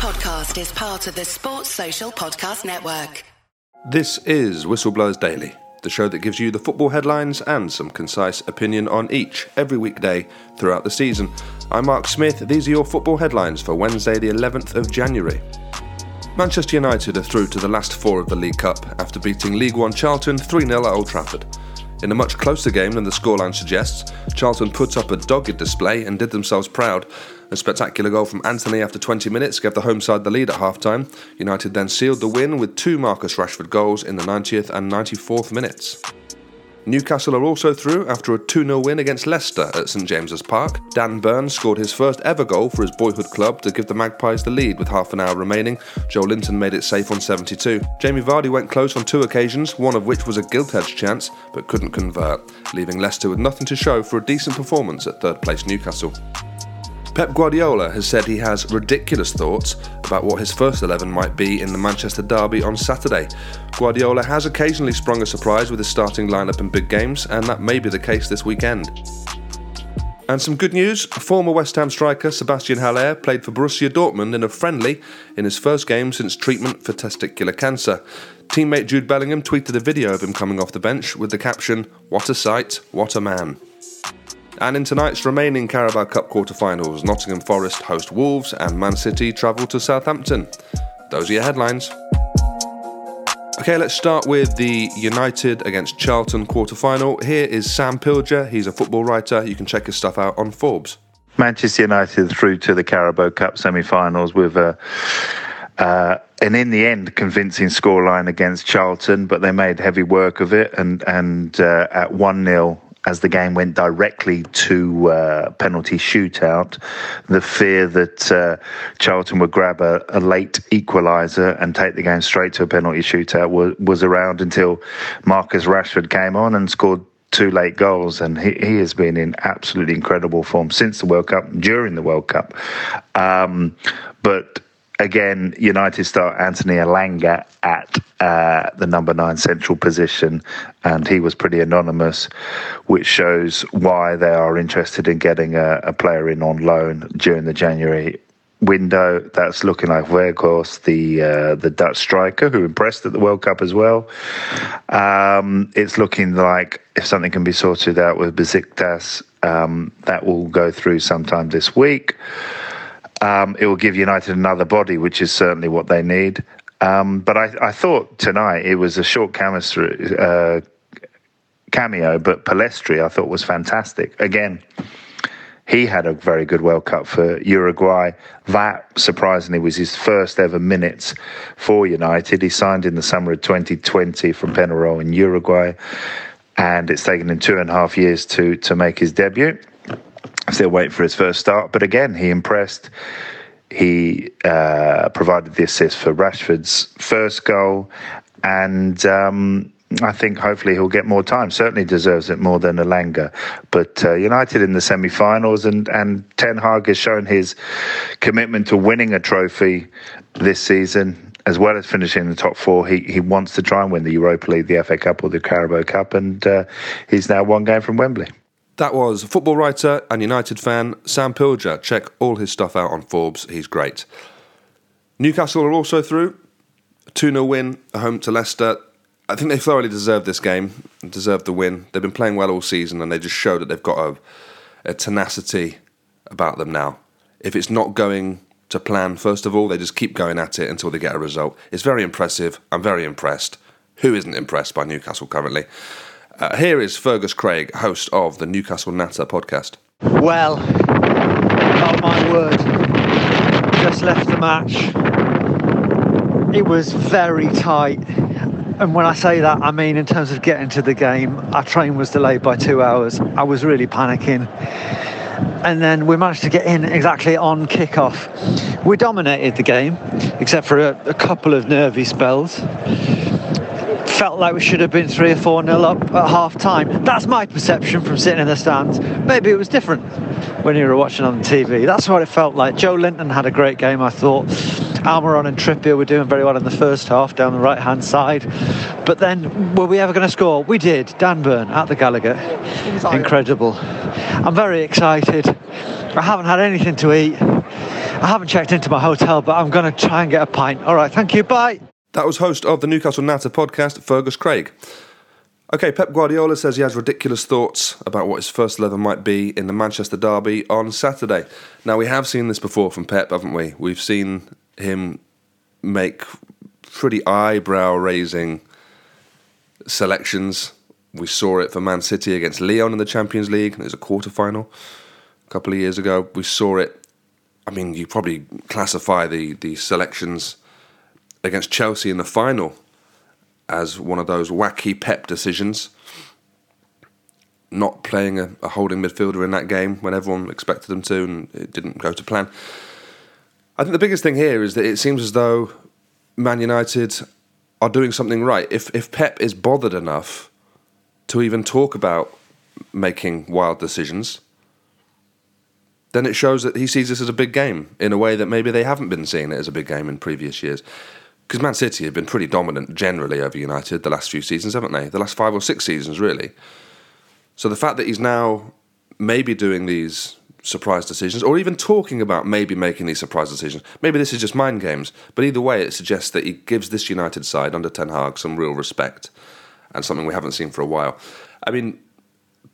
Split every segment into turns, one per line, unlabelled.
podcast is part of the Sports Social Podcast Network.
This is Whistleblowers Daily, the show that gives you the football headlines and some concise opinion on each every weekday throughout the season. I'm Mark Smith. These are your football headlines for Wednesday, the 11th of January. Manchester United are through to the last four of the League Cup after beating League One Charlton 3 0 at Old Trafford. In a much closer game than the scoreline suggests, Charlton put up a dogged display and did themselves proud. A spectacular goal from Antony after 20 minutes gave the home side the lead at half time. United then sealed the win with two Marcus Rashford goals in the 90th and 94th minutes. Newcastle are also through after a 2 0 win against Leicester at St James's Park. Dan Burns scored his first ever goal for his boyhood club to give the Magpies the lead with half an hour remaining. Joelinton made it safe on 72. Jamie Vardy went close on two occasions, one of which was a gilt edged chance, but couldn't convert, leaving Leicester with nothing to show for a decent performance at third place Newcastle. Pep Guardiola has said he has ridiculous thoughts about what his first 11 might be in the Manchester derby on Saturday. Guardiola has occasionally sprung a surprise with his starting lineup in big games, and that may be the case this weekend. And some good news former West Ham striker Sebastian Haller played for Borussia Dortmund in a friendly in his first game since treatment for testicular cancer. Teammate Jude Bellingham tweeted a video of him coming off the bench with the caption, What a sight, what a man. And in tonight's remaining Carabao Cup quarter-finals, Nottingham Forest host Wolves and Man City travel to Southampton. Those are your headlines. Okay, let's start with the United against Charlton quarter-final. Here is Sam Pilger. He's a football writer. You can check his stuff out on Forbes.
Manchester United through to the Carabao Cup semi-finals with a. Uh, and in the end, convincing scoreline against Charlton, but they made heavy work of it. And and uh, at one 0 as the game went directly to uh, penalty shootout, the fear that uh, Charlton would grab a, a, late equaliser and take the game straight to a penalty shootout was, was around until Marcus Rashford came on and scored two late goals, and he, he has been in absolutely incredible form since the World Cup, during the World Cup. Um, but again, United star Anthony Elanga at the number nine central position, and he was pretty anonymous, which shows why they are interested in getting a, a player in on loan during the January window. That's looking like Weghorst, the uh, the Dutch striker who impressed at the World Cup as well. Um, it's looking like if something can be sorted out with Besiktas, um, that will go through sometime this week um, it will give United another body, which is certainly what they need. Um, but I, I, thought tonight it was a short chemistry, uh, cameo, but Pellistri I thought was fantastic. Again, he had a very good World Cup for Uruguay. That surprisingly was his first ever minutes for United. He signed in the summer of 2020 from Penarol in Uruguay, and it's taken him two and a half years to to make his debut still waiting for his first start. But again, he impressed. He uh, provided the assist for Rashford's first goal, and um, I think hopefully he'll get more time. Certainly deserves it more than Elanga. But uh, United in the semi-finals, and and Ten Hag has shown his commitment to winning a trophy this season. As well as finishing in the top four, he, he wants to try and win the Europa League, the FA Cup, or the Carabao Cup, and uh, he's now one game from Wembley.
That was football writer and United fan Sam Pilger. Check all his stuff out on Forbes. He's great. Newcastle are also through. 2 0 win, home to Leicester. I think they thoroughly deserve this game, deserve the win. They've been playing well all season and they just show that they've got a, a tenacity about them now. If it's not going to plan, first of all, they just keep going at it until they get a result. It's very impressive. I'm very impressed. Who isn't impressed by Newcastle currently? Uh, here is Fergus Craig, host of the Newcastle Natter podcast.
Well, oh my word, just left the match. It was very tight. And when I say that, I mean in terms of getting to the game, our train was delayed by two hours. I was really panicking. And then we managed to get in exactly on kickoff. We dominated the game, except for a, a couple of nervy spells felt like we should have been three or four nil up at half time. That's my perception from sitting in the stands. Maybe it was different when you were watching on the TV. That's what it felt like. Joelinton had a great game, I thought. Almiron and Trippier were doing very well in the first half down the right hand side. But then, were we ever going to score? We did. Dan Burn at the Gallowgate. Incredible. I'm very excited. I haven't had anything to eat. I haven't checked into my hotel, but I'm going to try and get a pint. All right, thank you. Bye.
That was host of the Newcastle Natter podcast, Fergus Craig. Okay, Pep Guardiola says he has ridiculous thoughts about what his first 11 might be in the Manchester Derby on Saturday. Now, we have seen this before from Pep, haven't we? We've seen him make pretty eyebrow raising selections. We saw it for Man City against Lyon in the Champions League. It was a quarter final a couple of years ago. We saw it. I mean, you probably classify the, the selections against Chelsea in the final as one of those wacky Pep decisions. Not playing a, a holding midfielder in that game when everyone expected them to, and it didn't go to plan. I think the biggest thing here is that it seems as though Man United are doing something right. If if Pep is bothered enough to even talk about making wild decisions, then it shows that he sees this as a big game in a way that maybe they haven't been seeing it as a big game in previous years. Because Man City have been pretty dominant generally over United the last few seasons, haven't they? The last five or six seasons, really. So the fact that he's now maybe doing these surprise decisions, or even talking about maybe making these surprise decisions. Maybe this is just mind games, but either way, it suggests that he gives this United side under Ten Hag some real respect and something we haven't seen for a while. I mean,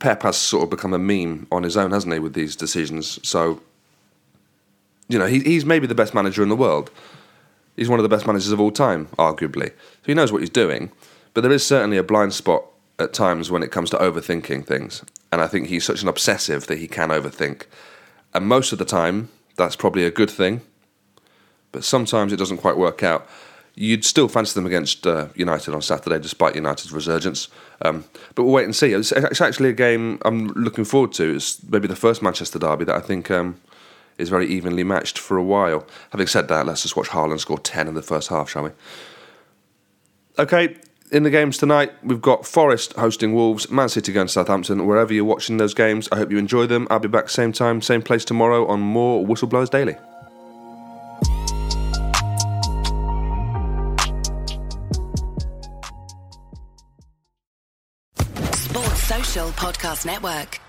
Pep has sort of become a meme on his own, hasn't he, with these decisions? So, you know, he, he's maybe the best manager in the world. He's one of the best managers of all time, arguably. So he knows what he's doing, but there is certainly a blind spot at times when it comes to overthinking things. And I think he's such an obsessive that he can overthink. And most of the time, that's probably a good thing. But sometimes it doesn't quite work out. You'd still fancy them against uh, United on Saturday, despite United's resurgence. Um, but we'll wait and see. It's, it's, actually a game I'm looking forward to. It's maybe the first Manchester derby that I think um, is very evenly matched for a while. Having said that, let's just watch Haaland score 10 in the first half, shall we? Okay, in the games tonight, we've got Forest hosting Wolves, Man City against Southampton. Wherever you're watching those games, I hope you enjoy them. I'll be back same time, same place tomorrow on more Whistleblowers Daily.
Sports Social Podcast Network.